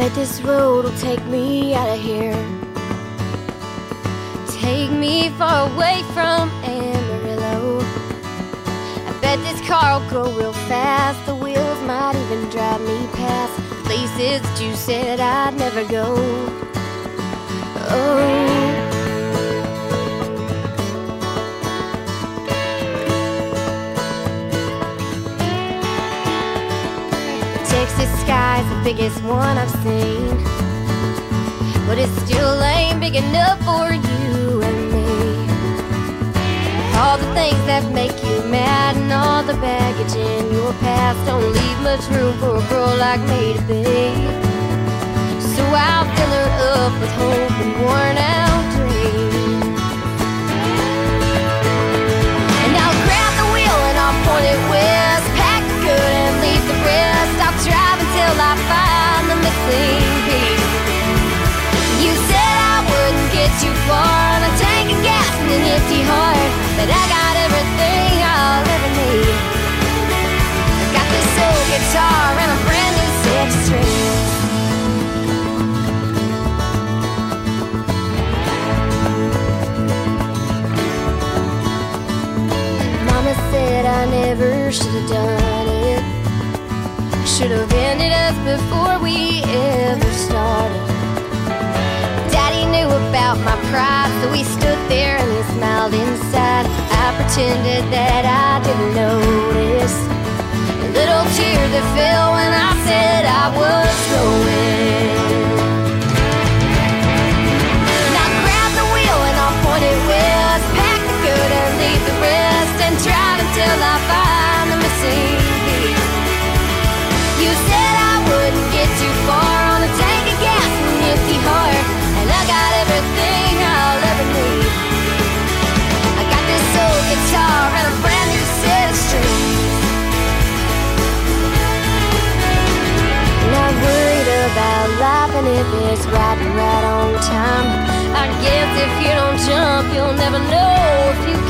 bet this road will take me out of here. Take me far away from Amarillo. I bet this car will go real fast. The wheels might even drive me past places that you said I'd never go. Oh. Sky's the biggest one I've seen. But it still ain't big enough for you and me. All the things that make you mad and all the baggage in your past don't leave much room for a girl like me to be. So I'll fill her up with hope and worn out dreams. And I'll grab the wheel and I'll point it west, pack the good and leave the rest. I'll drive until I find the missing piece. You said I wouldn't get too far on a tank of gas and an empty heart, but I got everything I'll ever need. I got this old guitar and a brand new six string. Mama said I never should have done it. Should have ended us before we ever started. Daddy knew about my pride, so we stood there and he smiled inside. I pretended that I didn't notice. A little tear that fell when I said I was going. I'll grab the wheel and I'll point it west, pack the and leave the rest, and drive until I find if it's right right on time. I guess if you don't jump, you'll never know if you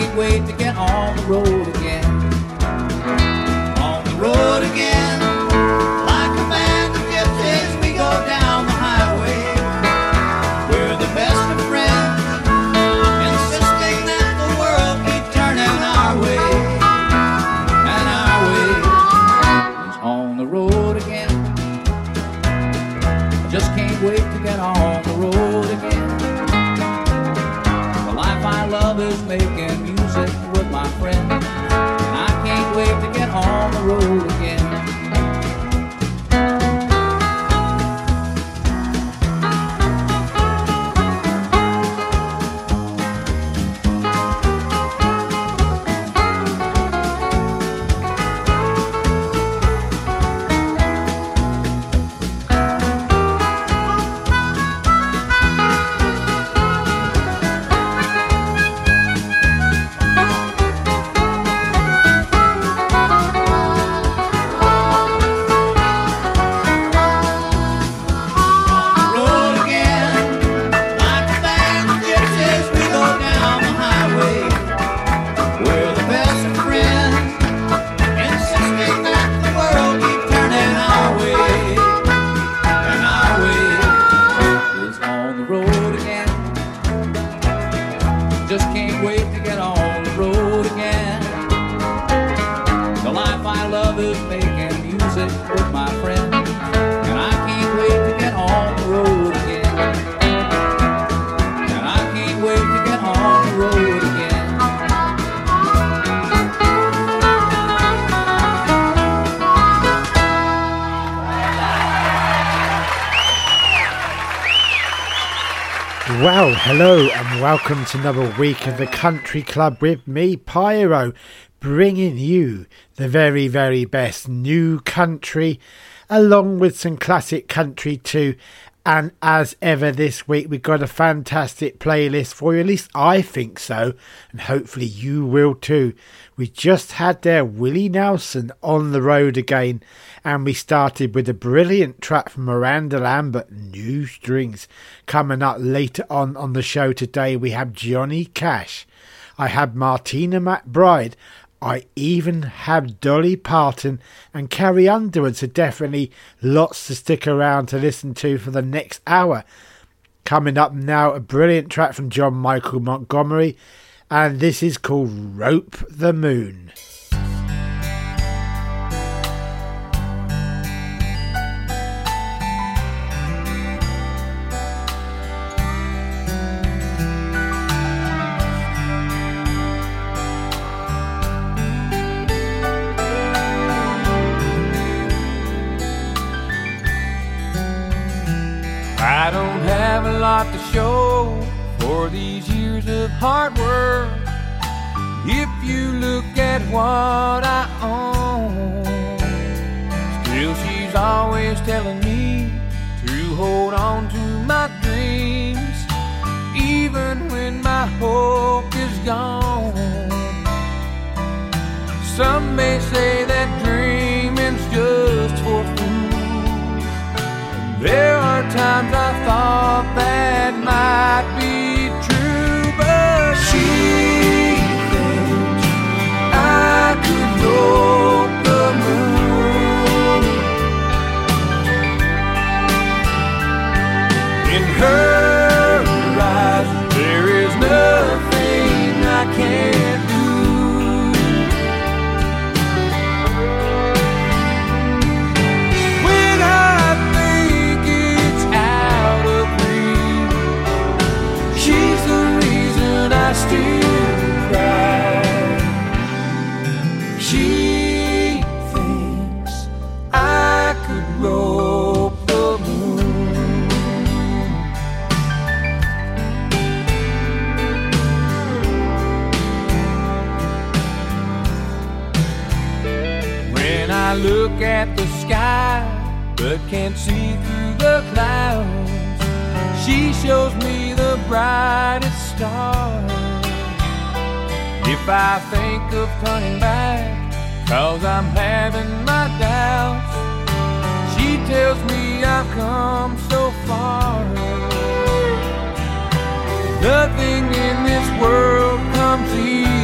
Can't wait to get on the road again. On the road again. Welcome to another week of the Country Club with me, Pyro, bringing you the very, very best new country, along with some classic country too. And as ever, this week we've got a fantastic playlist for you. At least I think so, and hopefully you will too. We just had there Willie Nelson on the road again, and we started with a brilliant track from Miranda Lambert, New Strings. Coming up later on on the show today, we have Johnny Cash. I have Martina McBride. I even have Dolly Parton and Carrie Underwood, so definitely lots to stick around to listen to for the next hour. Coming up now, a brilliant track from John Michael Montgomery, and this is called Rope the Moon. I don't have a lot to show for these years of hard work. If you look at what I own, still she's always telling me to hold on to my dreams, even when my hope is gone. Some may say that dreaming's just for fools. There times I thought that might be true, but she thinks I could rope the moon. In her can't see through the clouds, she shows me the brightest stars. If I think of turning back, cause I'm having my doubts, she tells me I've come so far. Nothing in this world comes easily.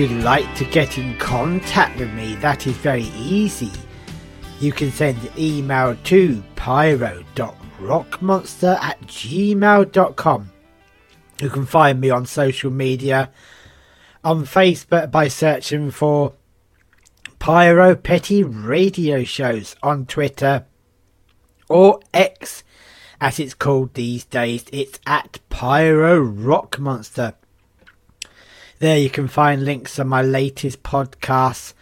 You'd like to get in contact with me, that is very easy. you can send email to pyro.rockmonster at gmail.com. You can find me on social media on Facebook by searching for Pyro Petty Radio Shows on Twitter or X as it's called these days. It's at Pyro Rock Monster. There you can find links on my latest podcasts.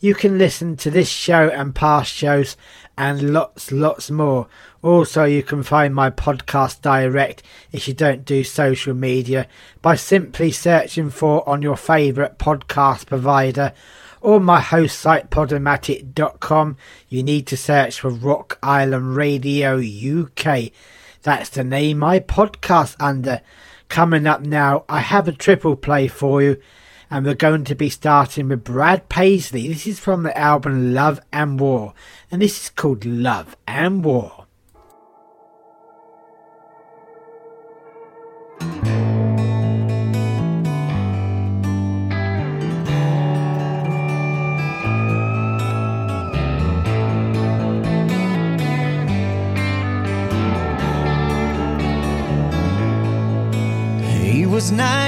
You can listen to this show and past shows and lots, lots more. Also, you can find my podcast direct if you don't do social media by simply searching for on your favourite podcast provider or my host site podomatic.com. You need to search for Rock Island Radio UK. That's the name my podcast under. Coming up now, I have a triple play for you, and we're going to be starting with Brad Paisley. This is from the album Love and War, and this is called Love and War.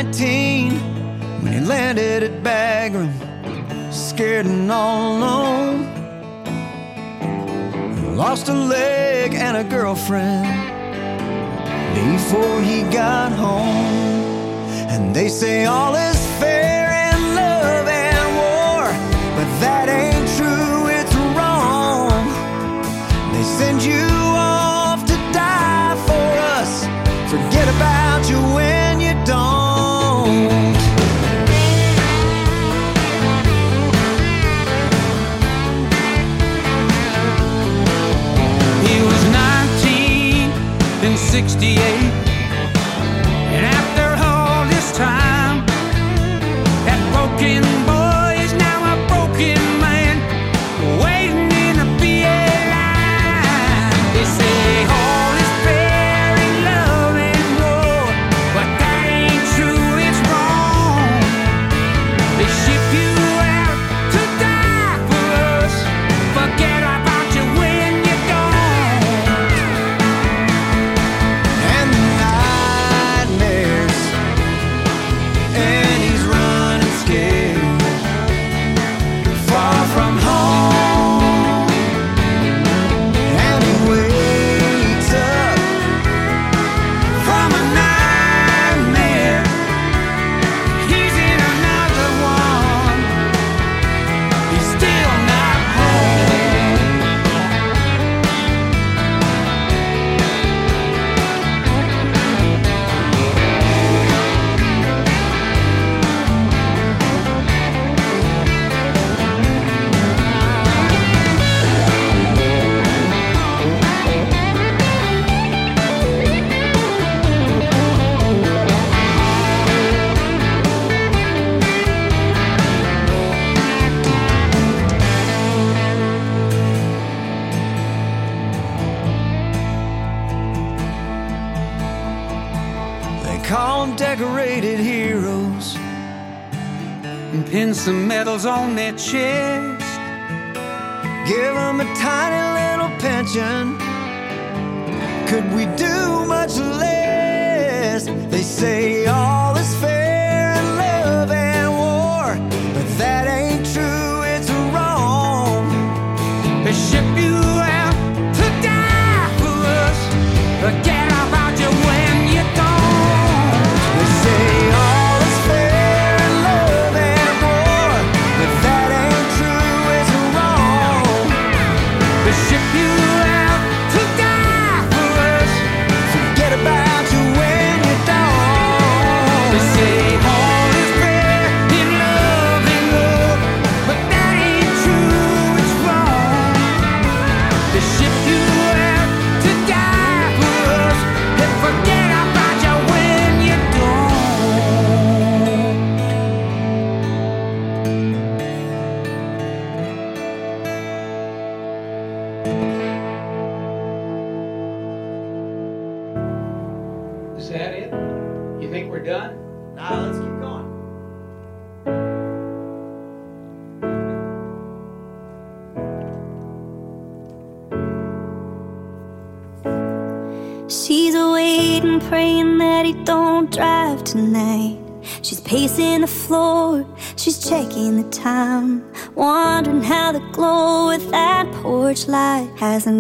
19 when he landed at Bagram, scared and all alone. Lost a leg and a girlfriend before he got home. And they say all is fair in love and war, but that ain't true, it's wrong. They send you 68. And after all this time, that broken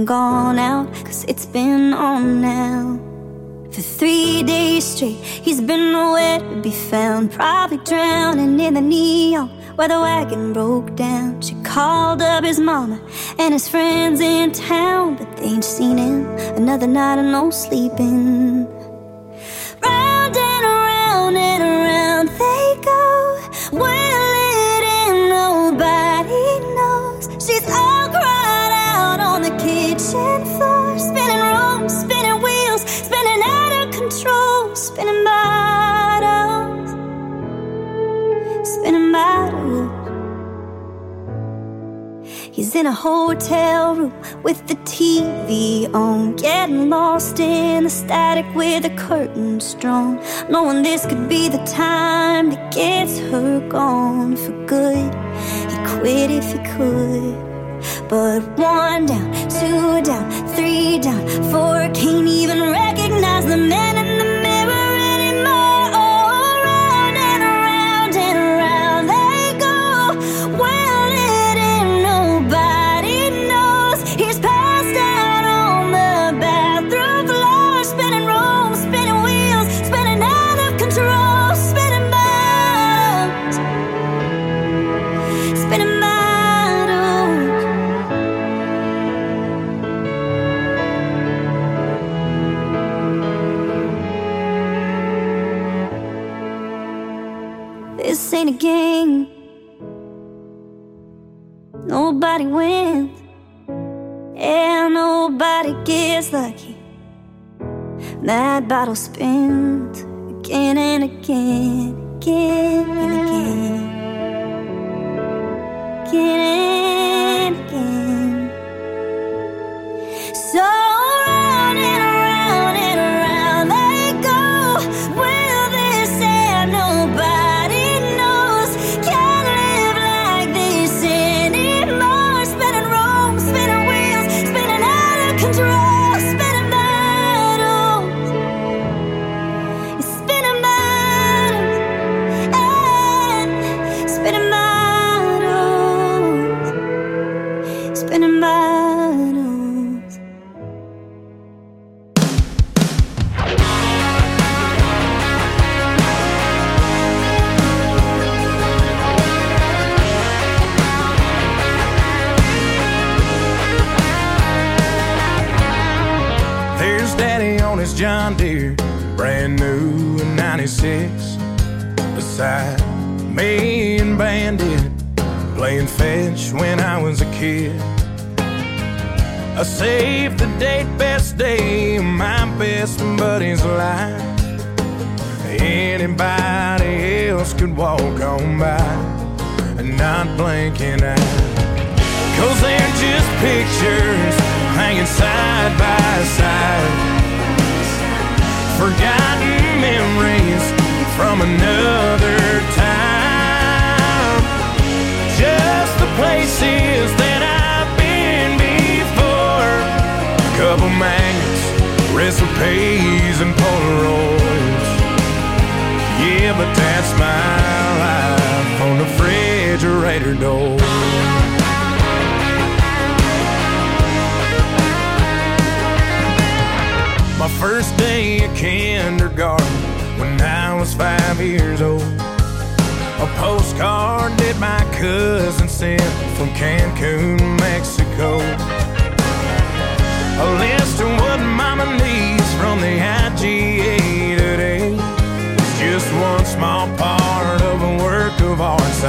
gone out, cause it's been on now. For three days straight, he's been nowhere to be found, probably drowning in the neon where the wagon broke down. She called up his mama and his friends in town, but they ain't seen him. Another night of no sleeping. In a hotel room with the TV on, getting lost in the static with the curtains drawn. Knowing this could be the time that gets her gone for good. He quit if he could. But one down, two down, three down, four can't even recognize the man Nobody wins. Yeah, nobody gets lucky. That bottle spins again and again, again and again. Again and again.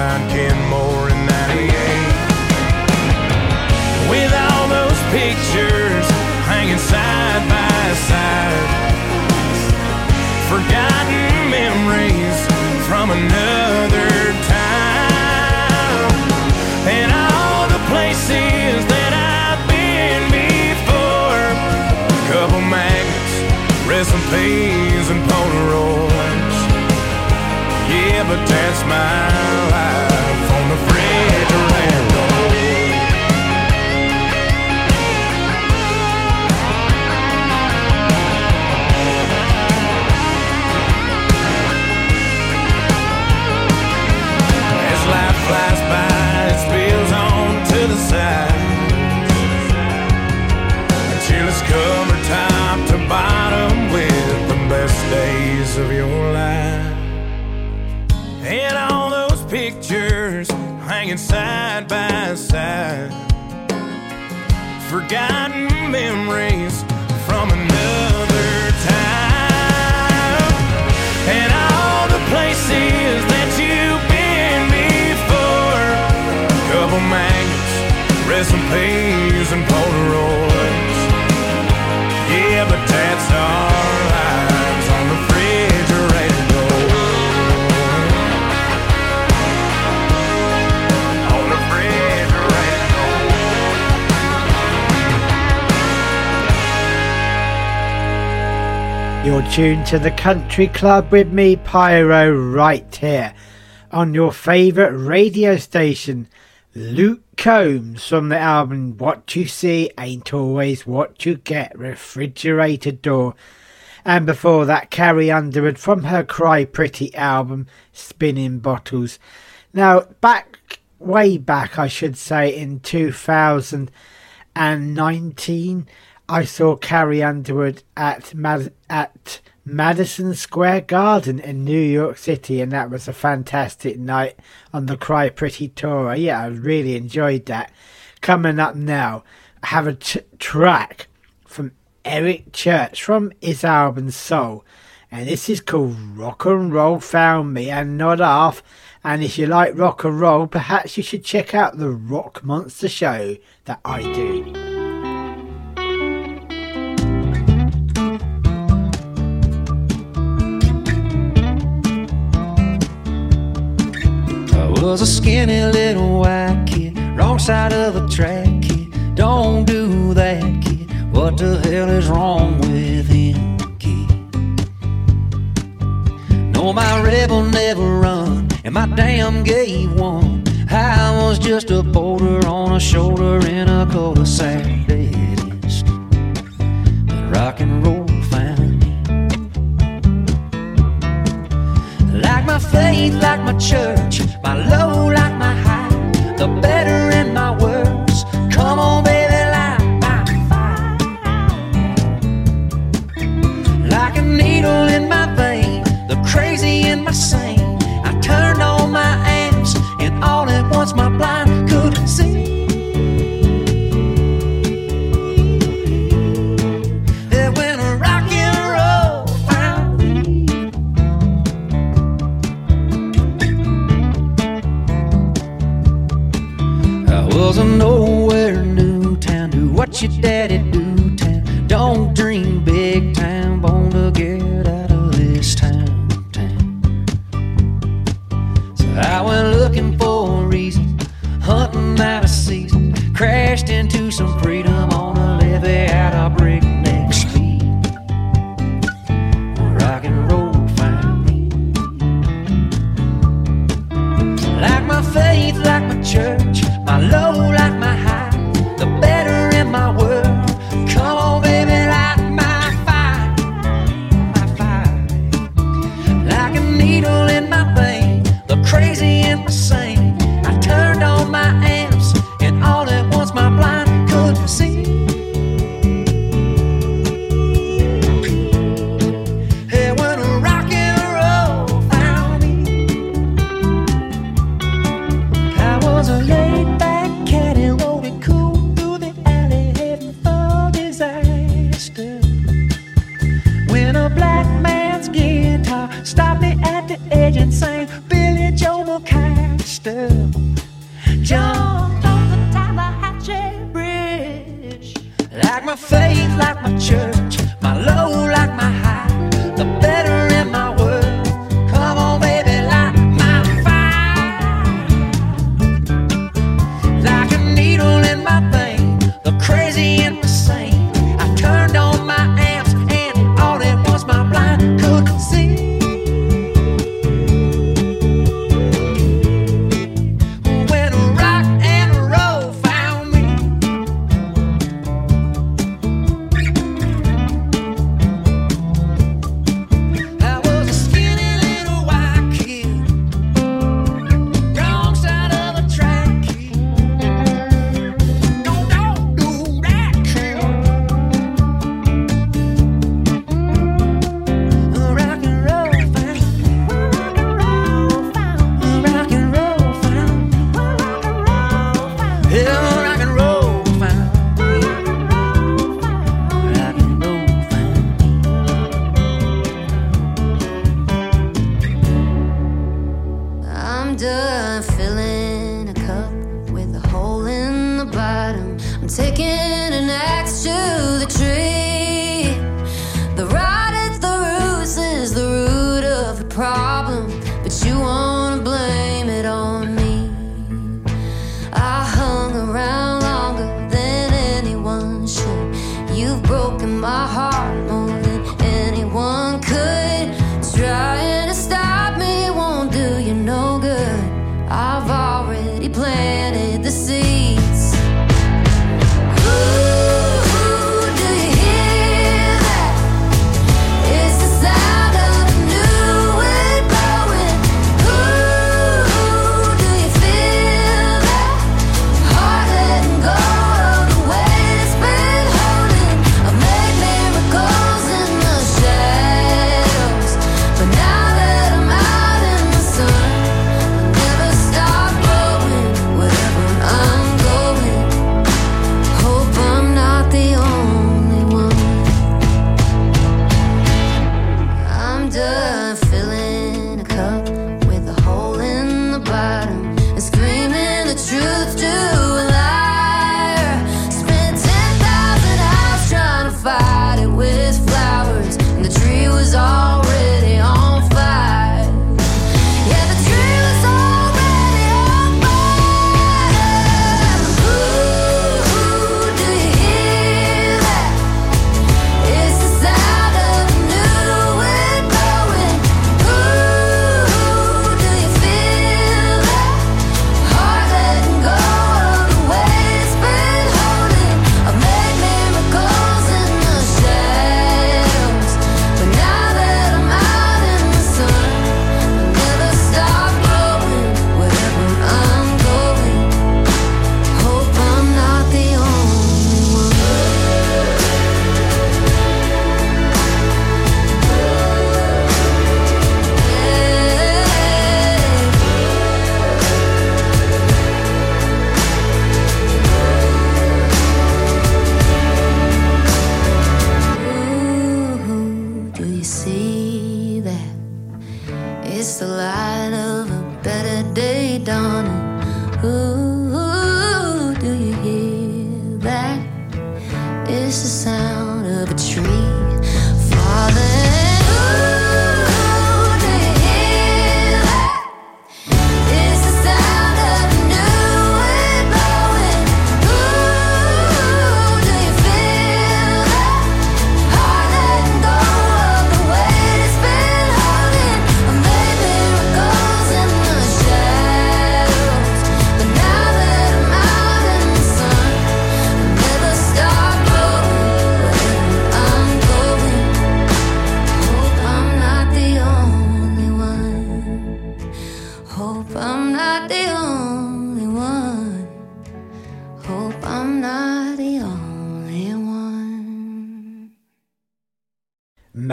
Art signed Kenmore in 98 with all those pictures hanging side by side. Forgotten memories from another time, and all the places that I've been before. Couple magnets, recipes, and Polaroids never danced my life on a Fred Durando. As life flies by, it spills on to the side. Until it's covered top to bottom with the best days of your life. Hanging side by side. Forgotten memories from another time. And all the places that you've been before. Couple magnets, recipes, and Polaroids. Yeah, but that's our You're tuned to the Country Club with me, Pyro, right here on your favourite radio station, Luke Combs from the album What You See Ain't Always What You Get, Refrigerator Door. And before that, Carrie Underwood from her Cry Pretty album, Spinning Bottles. Now, back, way back, I should say, in 2019, I saw Carrie Underwood at Mad- at Madison Square Garden in New York City, and that was a fantastic night on the Cry Pretty tour. Yeah, I really enjoyed that. Coming up now, I have a t- track from Eric Church from his album Soul, and this is called Rock and Roll Found Me and Not Half. And if you like rock and roll, perhaps you should check out the Rock Monster show that I do. Was a skinny little white kid, wrong side of the track kid. Don't do that, kid. What the hell is wrong with him, kid? No, my rebel never run, and my damn gave one. I was just a boulder on a shoulder in a cul-de-sac. Rock and roll my faith, like my church, my low, like my high, the better your daddy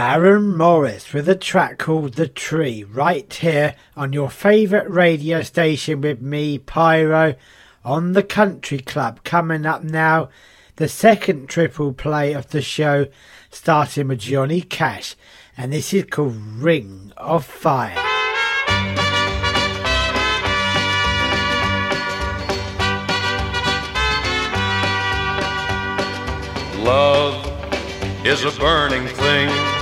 Maren Morris with a track called The Tree, right here on your favourite radio station with me, Pyro, on the Country Club. Coming up now, the second triple play of the show, starting with Johnny Cash, and this is called Ring of Fire. Love is a burning thing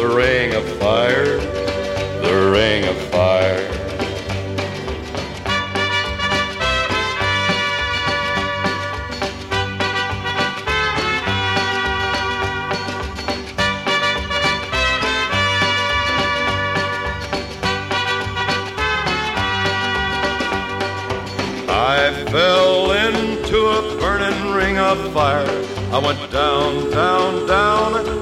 the ring of fire, the ring of fire. I fell into a burning ring of fire. I went down, down, down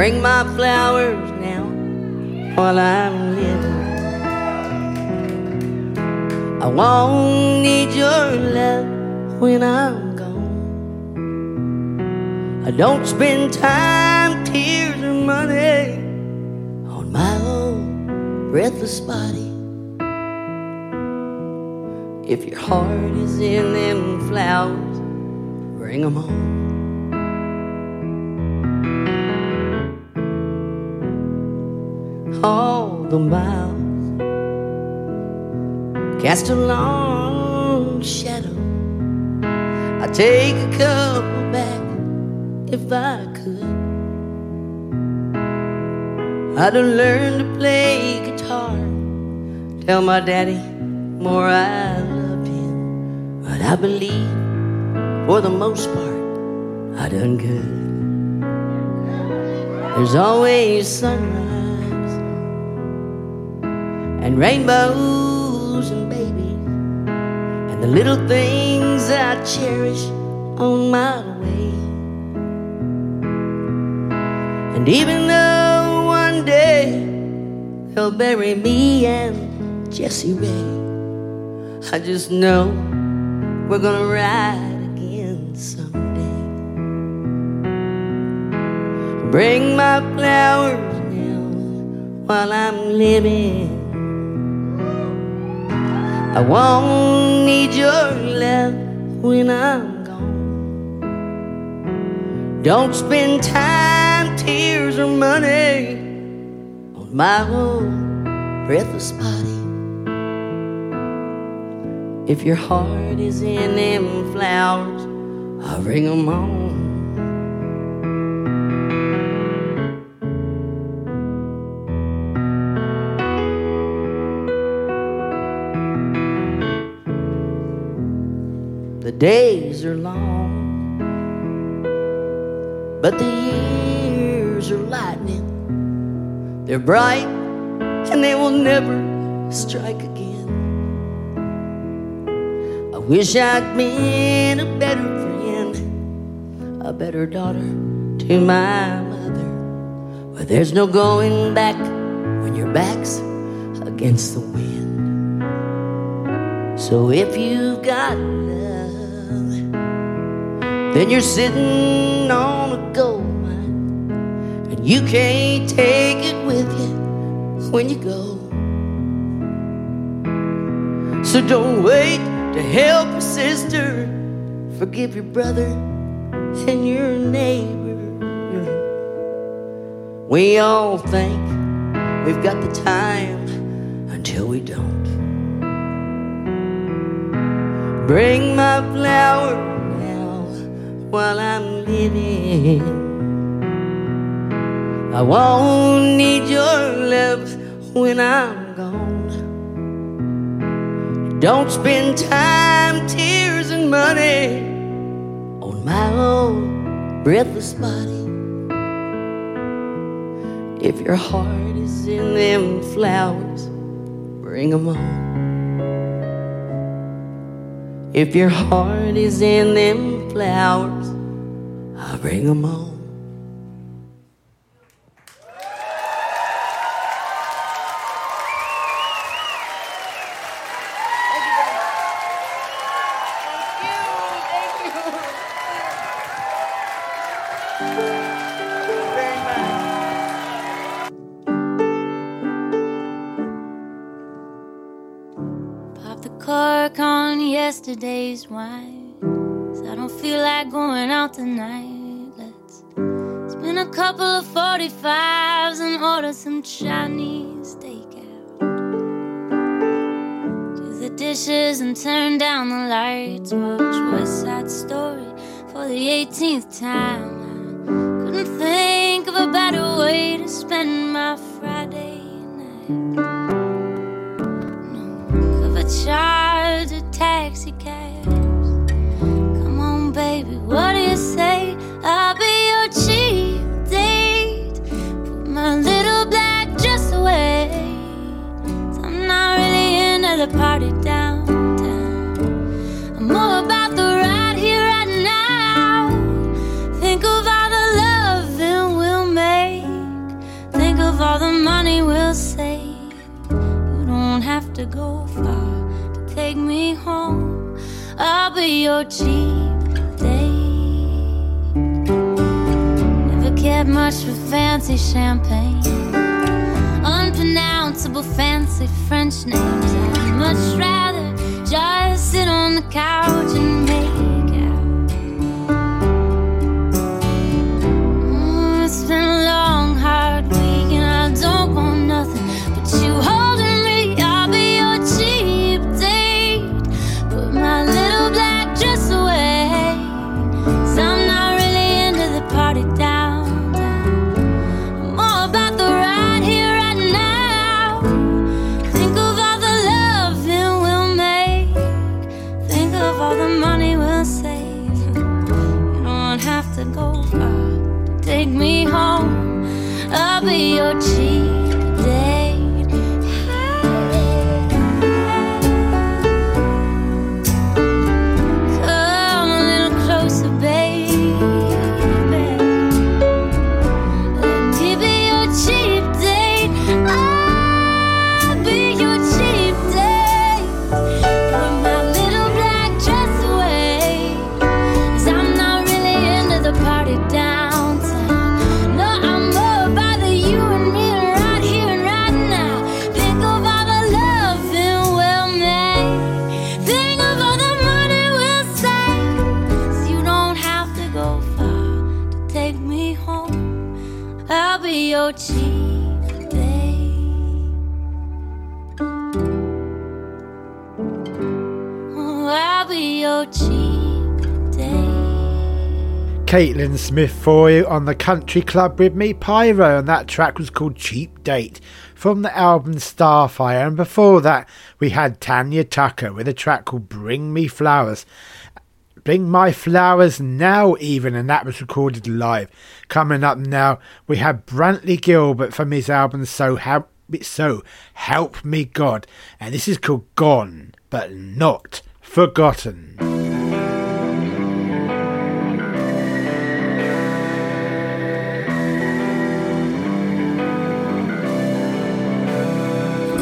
Bring my flowers now while I'm living. I won't need your love when I'm gone. I don't spend time, tears, or money on my own breathless body. If your heart is in them flowers, bring 'em home. All the miles cast a long shadow. I'd take a couple back if I could. I'd have learned to play guitar, tell my daddy more I loved him. But I believe, for the most part, I done good. There's always sunrise and rainbows and babies and the little things I cherish on my way. And even though one day they'll bury me and Jesse Ray, I just know we're gonna ride again someday. Bring my flowers now while I'm living. I won't need your love when I'm gone. Don't spend time, tears, or money on my old breathless body. If your heart is in them flowers, I'll bring 'em on. The days are long, but the years are lightning. They're bright and they will never strike again. I wish I'd been a better friend, a better daughter to my mother. But there's no going back when your back's against the wind. So if you've got then you're sitting on a gold mine, and you can't take it with you when you go. So don't wait to help your sister, forgive your brother and your neighbor. We all think we've got the time until we don't. Bring my flower now while I'm living. I won't need your love when I'm gone. Don't spend time, tears, and money on my own breathless body. If your heart is in them flowers, bring 'em on. If your heart is in them flowers, I'll bring them home. Yesterday's wine. I don't feel like going out tonight. Let's spin a couple of 45s and order some Chinese takeout. Do the dishes and turn down the lights. Watch West Side Story for the 18th time. I couldn't think of a better way to spend my Friday night. Much for fancy champagne. Unpronounceable fancy French names. I'd much rather just sit on the couch Caitlyn Smith for you on the Country Club with me, Pyro, and that track was called Cheap Date from the album Starfire. And before that, we had Tanya Tucker with a track called Bring Me Flowers. Bring My Flowers Now, even, and that was recorded live. Coming up now, we have Brantley Gilbert from his album So Help, so Help Me God, and this is called Gone, but Not Forgotten.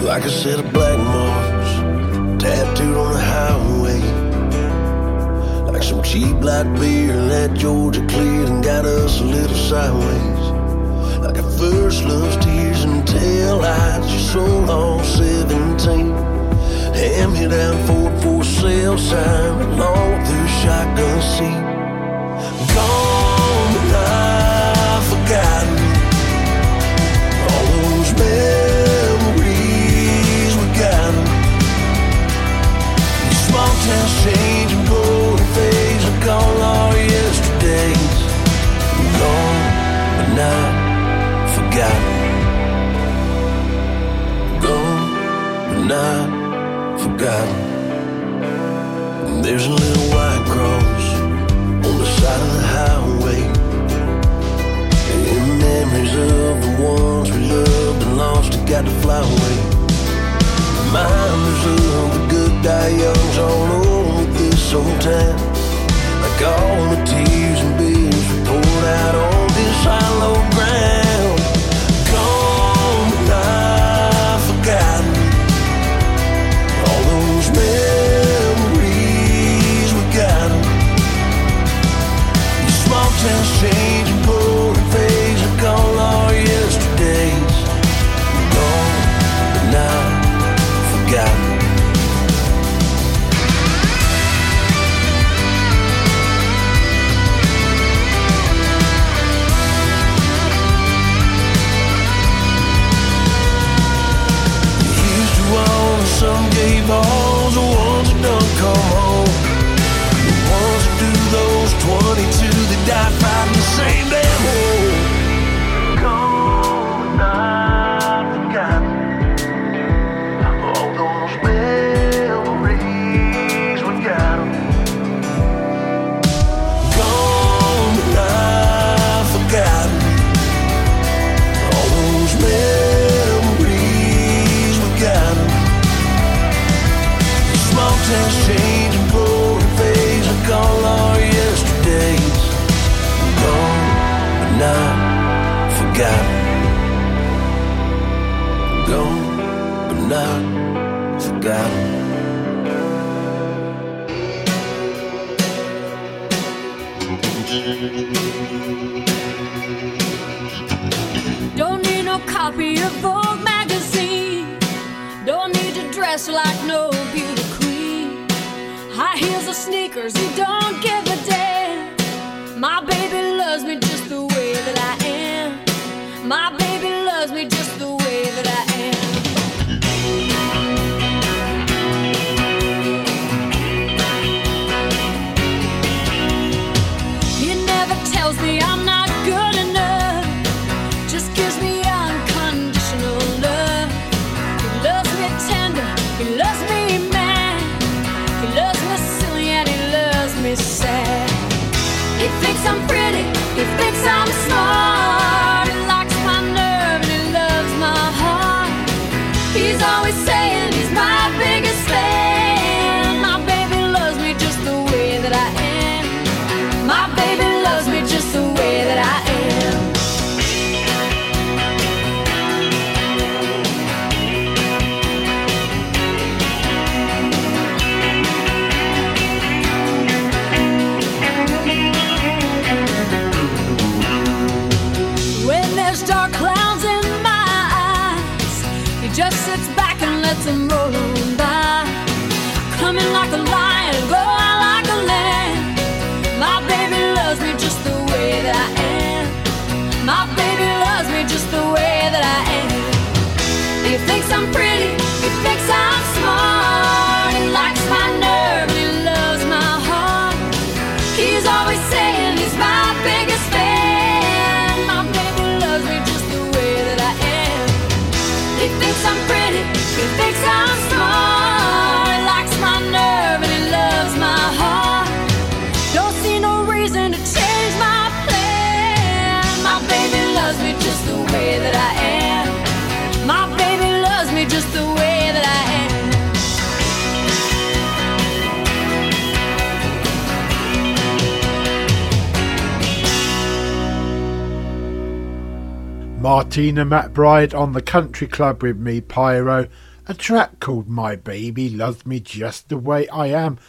Like a set of black marks tattooed on the highway. Like some cheap black beer that Georgia cleared and got us a little sideways. Like a first love's tears and tail lights, you so long 17. Hand me down Ford for sale sign along through shotgun seat. Gone but not forgotten. And yesterdays. Gone but not forgotten. Gone but not forgotten. There's a little white cross on the side of the highway. In memories of the ones we loved and lost and got to fly away. Reminders of the good die youngs on over this old town. like all the tears and beers we poured out on this hollow ground. Gone but not forgotten. All those memories we got. These small towns or you don't give Martina McBride on the country club with me, Pyro. A track called My Baby Loves Me Just the Way I Am.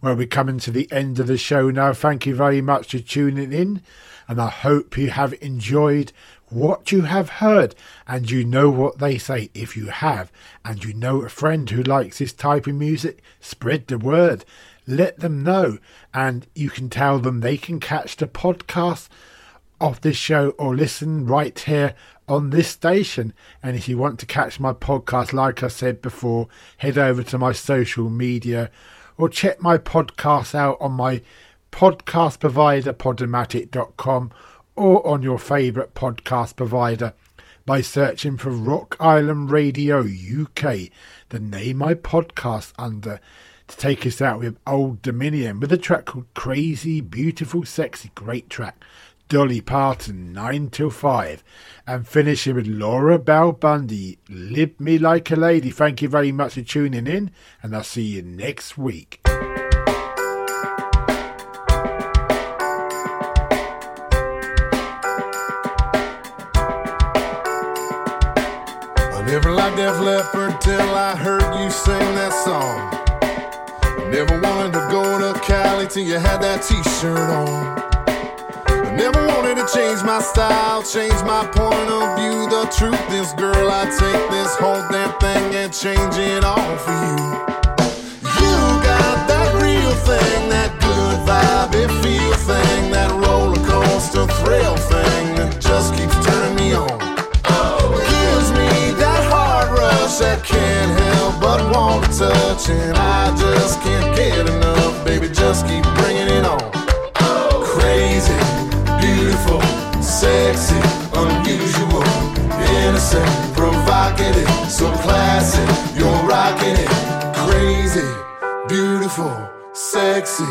Well, we're coming to the end of the show now. Thank you very much for tuning in, and I hope you have enjoyed what you have heard. And you know what they say if you have, and you know a friend who likes this type of music, spread the word. Let them know, and you can tell them they can catch the podcast of this show or listen right here on this station. And if you want to catch my podcast, like I said before, head over to my social media or check my podcast out on my podcast provider, podomatic.com, or on your favourite podcast provider by searching for Rock Island Radio UK, the name my podcast under. To take us out with Old Dominion with a track called Crazy, Beautiful, Sexy, great track. Dolly Parton, 9 till 5, and finishing with Laura Bell Bundy, Live Me Like a Lady. Thank you very much for tuning in, and I'll see you next week. I never liked Def Leppard till I heard you sing that song. I never wanted to go to Cali till you had that t shirt on change my style, change my point of view. The truth is, girl, I take this whole damn thing and change it all for you. You got that real thing, that good vibe, it feel thing, that roller coaster thrill thing that just keeps turning me on. Oh. Gives me that hard rush that can't help but want to touch, and I just can't get enough, baby. Just keep bringing it on. Crazy, beautiful, sexy, unusual, innocent, provocative, so classy. You're rocking it. Crazy, beautiful, sexy.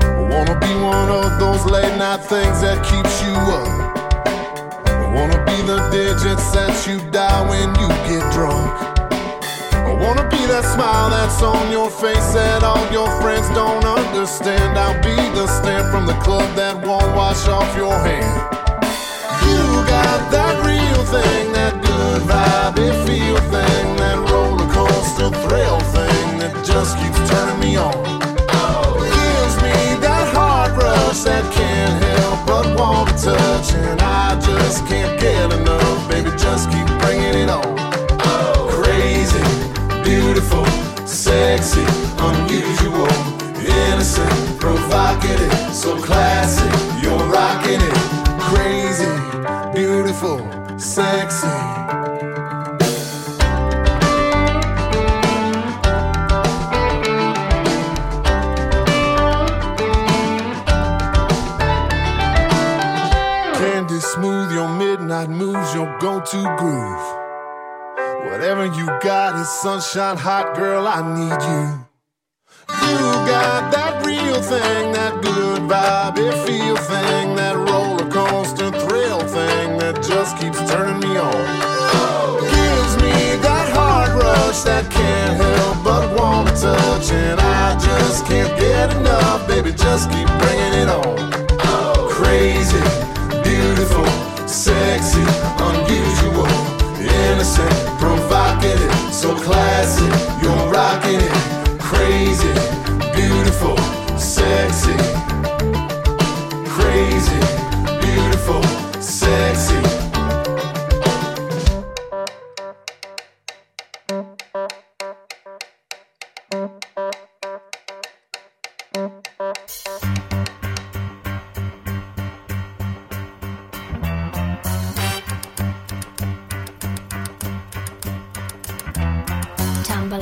I wanna be one of those late night things that keeps you up. I wanna be the digits that you dial when you get drunk. Wanna be that smile that's on your face that all your friends don't understand. I'll be the stamp from the club that won't wash off your hand. You got that real thing, that good vibe, feel thing, that roller coaster thrill thing that just keeps turning me on. Gives me that hard rush that can't help but want to touch, and I just can't get enough, baby. Just keep bringing it on. Sexy, unusual, innocent, provocative, so classic. You're rocking it. Crazy, beautiful, sexy. Candy smooth, your midnight moves, your go-to groove. Whatever you got is sunshine hot, girl, I need you. You got that real thing, that good vibe, it feel thing, that roller coaster thrill thing that just keeps turning me on. Gives me that hard rush that can't help but want to touch, and I just can't get enough, baby. Just keep bringing it on. Crazy, beautiful, sexy, unusual, innocent, provocative, so classic. You're rocking it. Crazy, beautiful, sexy.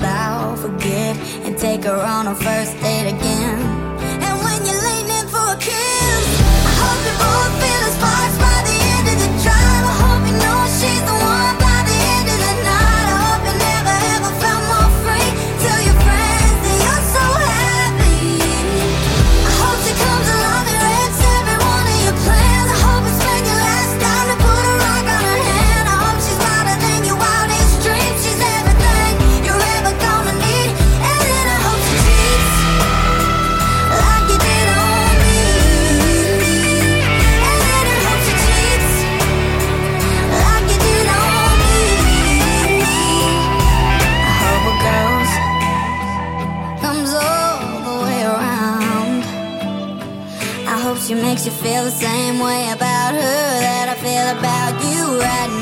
bow, forget and take her on a first date again. feel the same way about her that I feel about you right now.